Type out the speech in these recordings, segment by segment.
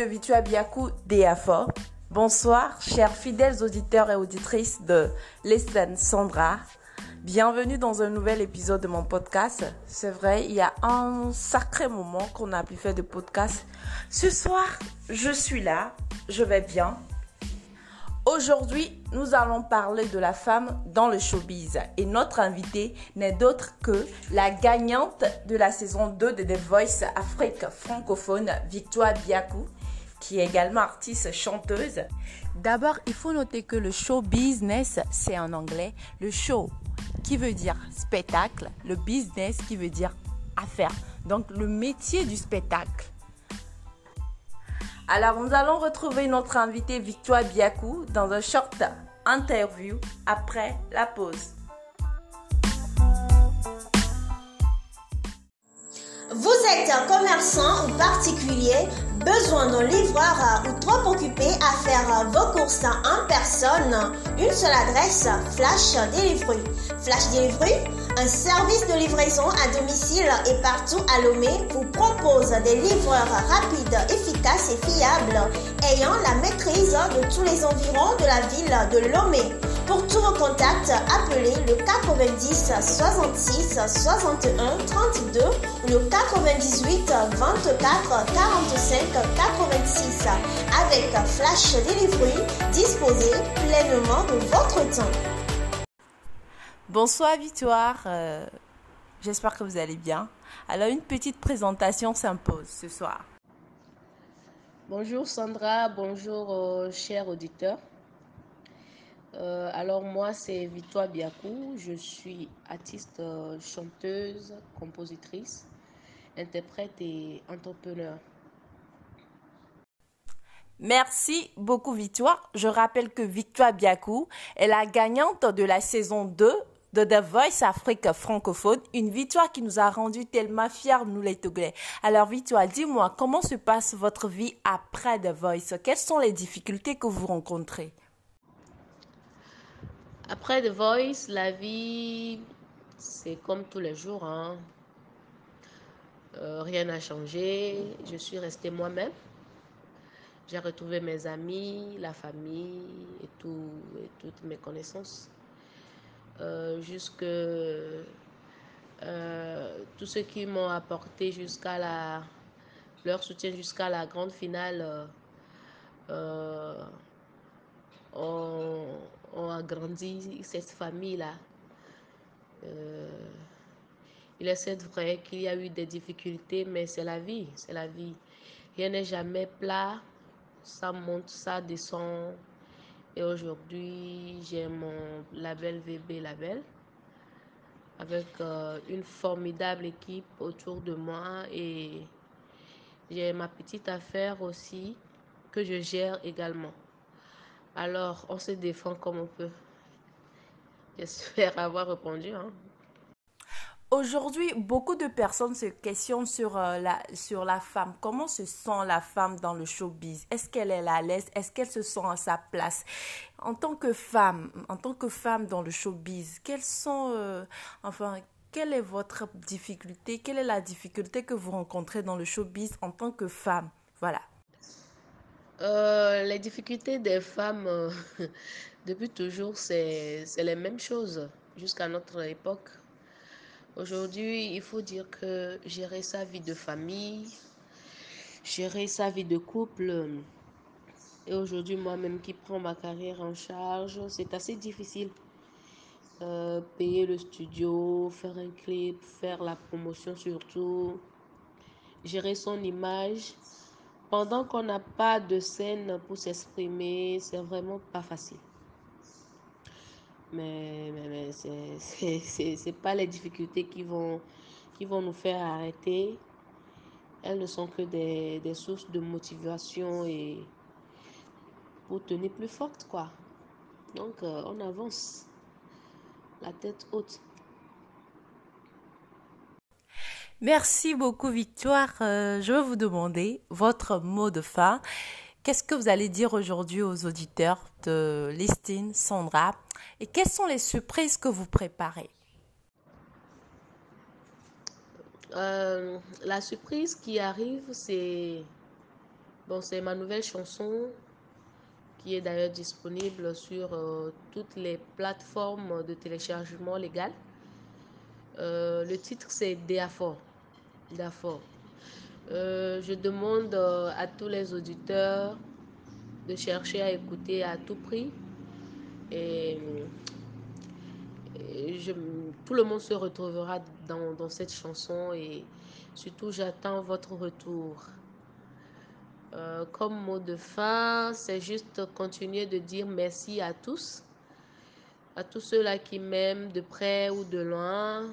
De Vitua Biakou Deafo. Bonsoir, chers fidèles auditeurs et auditrices de Listen Sandra. Bienvenue dans un nouvel épisode de mon podcast. C'est vrai, il y a un sacré moment qu'on n'a plus fait de podcast. Ce soir, je suis là, je vais bien, Aujourd'hui, nous allons parler de la femme dans le showbiz et notre invitée n'est d'autre que la gagnante de la saison 2 de The Voice Afrique francophone, Victoire Biakou, qui est également artiste chanteuse. D'abord, il faut noter que le show business, c'est en anglais, le show qui veut dire spectacle, le business qui veut dire affaire. Donc le métier du spectacle. Alors, nous allons retrouver notre invité Victoire Biakou dans un short interview après la pause. Vous êtes un commerçant ou particulier, besoin d'un livreur ou trop occupé à faire vos courses en personne, une seule adresse, Flash Delivery. Flash Delivery, un service de livraison à domicile et partout à Lomé, vous propose des livreurs rapides, efficaces et fiables, ayant la maîtrise de tous les environs de la ville de Lomé. Pour tous vos contacts, appelez le 90 66 61 32 ou le 98 24 45 86 avec Flash Delivery, disposez pleinement de votre temps. Bonsoir Victoire, euh, j'espère que vous allez bien. Alors une petite présentation s'impose ce soir. Bonjour Sandra, bonjour chers auditeurs. Euh, alors moi c'est Victoire Biakou, je suis artiste, euh, chanteuse, compositrice, interprète et entrepreneur. Merci beaucoup Victoire. Je rappelle que Victoire Biakou est la gagnante de la saison 2 de The Voice Afrique francophone, une victoire qui nous a rendu tellement fiers, nous les Togolais. Alors Victoire, dis-moi, comment se passe votre vie après The Voice? Quelles sont les difficultés que vous rencontrez? Après The Voice, la vie, c'est comme tous les jours. Hein. Euh, rien n'a changé. Je suis restée moi-même. J'ai retrouvé mes amis, la famille et, tout, et toutes mes connaissances. Euh, jusque euh, tous ceux qui m'ont apporté jusqu'à la leur soutien jusqu'à la grande finale euh, ont, ont, agrandi cette famille là il est c'est vrai qu'il y a eu des difficultés mais c'est la vie c'est la vie. Rien n'est jamais plat ça monte ça descend et aujourd'hui, j'ai mon label VB Label avec euh, une formidable équipe autour de moi et j'ai ma petite affaire aussi que je gère également. Alors, on se défend comme on peut. J'espère avoir répondu. Hein. Aujourd'hui, beaucoup de personnes se questionnent sur, euh, la, sur la femme. Comment se sent la femme dans le showbiz? Est-ce qu'elle est à l'aise? Est-ce qu'elle se sent à sa place? En tant que femme, en tant que femme dans le showbiz, quelles sont, euh, enfin, quelle est votre difficulté? Quelle est la difficulté que vous rencontrez dans le showbiz en tant que femme? Voilà. Euh, les difficultés des femmes, depuis toujours, c'est les mêmes choses jusqu'à notre époque. Aujourd'hui, il faut dire que gérer sa vie de famille, gérer sa vie de couple, et aujourd'hui, moi-même qui prends ma carrière en charge, c'est assez difficile. Euh, payer le studio, faire un clip, faire la promotion surtout, gérer son image. Pendant qu'on n'a pas de scène pour s'exprimer, c'est vraiment pas facile. Mais, mais, mais c'est pas les difficultés qui vont, qui vont nous faire arrêter. Elles ne sont que des, des sources de motivation et pour tenir plus forte, quoi. Donc, euh, on avance la tête haute. Merci beaucoup Victoire. Euh, je veux vous demander votre mot de fin. Qu'est-ce que vous allez dire aujourd'hui aux auditeurs de Listine, Sandra Et quelles sont les surprises que vous préparez? Euh, La surprise qui arrive, c'est bon, ma nouvelle chanson qui est d'ailleurs disponible sur euh, toutes les plateformes de téléchargement légal. Euh, le titre c'est Déafor. Euh, je demande à tous les auditeurs de chercher à écouter à tout prix. Et, tout le monde se retrouvera dans, dans cette chanson et surtout j'attends votre retour. Euh, comme mot de fin, c'est juste continuer de dire merci à tous, à tous ceux-là qui m'aiment de près ou de loin,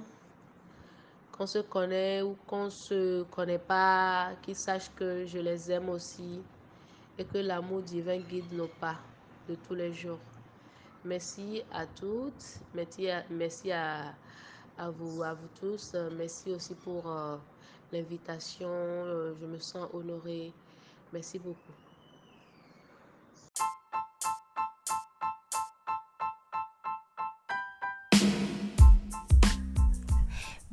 qu'on se connaît ou qu'on se connaît pas, qu'ils sachent que je les aime aussi et que l'amour divin guide nos pas de tous les jours. Merci à toutes, merci à, merci à, à vous, à vous tous, merci aussi pour euh, l'invitation, euh, je me sens honorée. Merci beaucoup.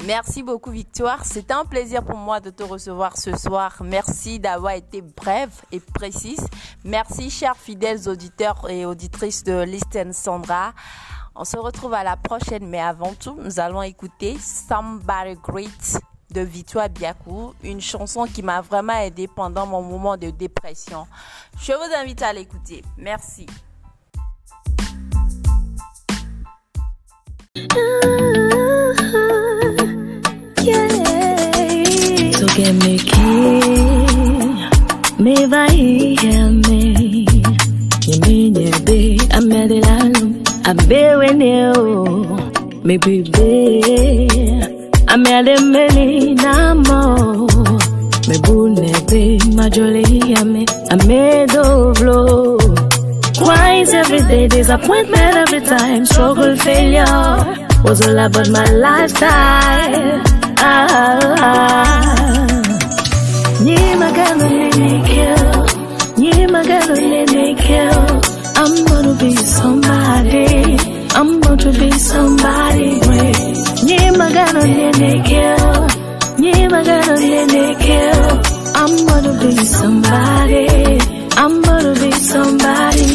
Merci beaucoup Victoire. C'est un plaisir pour moi de te recevoir ce soir. Merci d'avoir été brève et précise. Merci chers fidèles auditeurs et auditrices de Listen Sandra. On se retrouve à la prochaine, mais avant tout, nous allons écouter Somebody Great de Victoire Biakou, une chanson qui m'a vraiment aidé pendant mon moment de dépression. Je vous invite à l'écouter. Merci. के Mickey Me vai a me Que minha be a me de la lum A be when you Me baby A me de me na mo Me bune be ma jolie a me A me do blow Twice every day, disappointment every time Struggle, failure? Was all about my lifestyle ah, ah. Ni magano nini kill Ni magano nini kill I'm gonna be somebody I'm going to be somebody great Nye magano nene kill Nye magano nene kill I'm gonna be somebody I'm gonna be somebody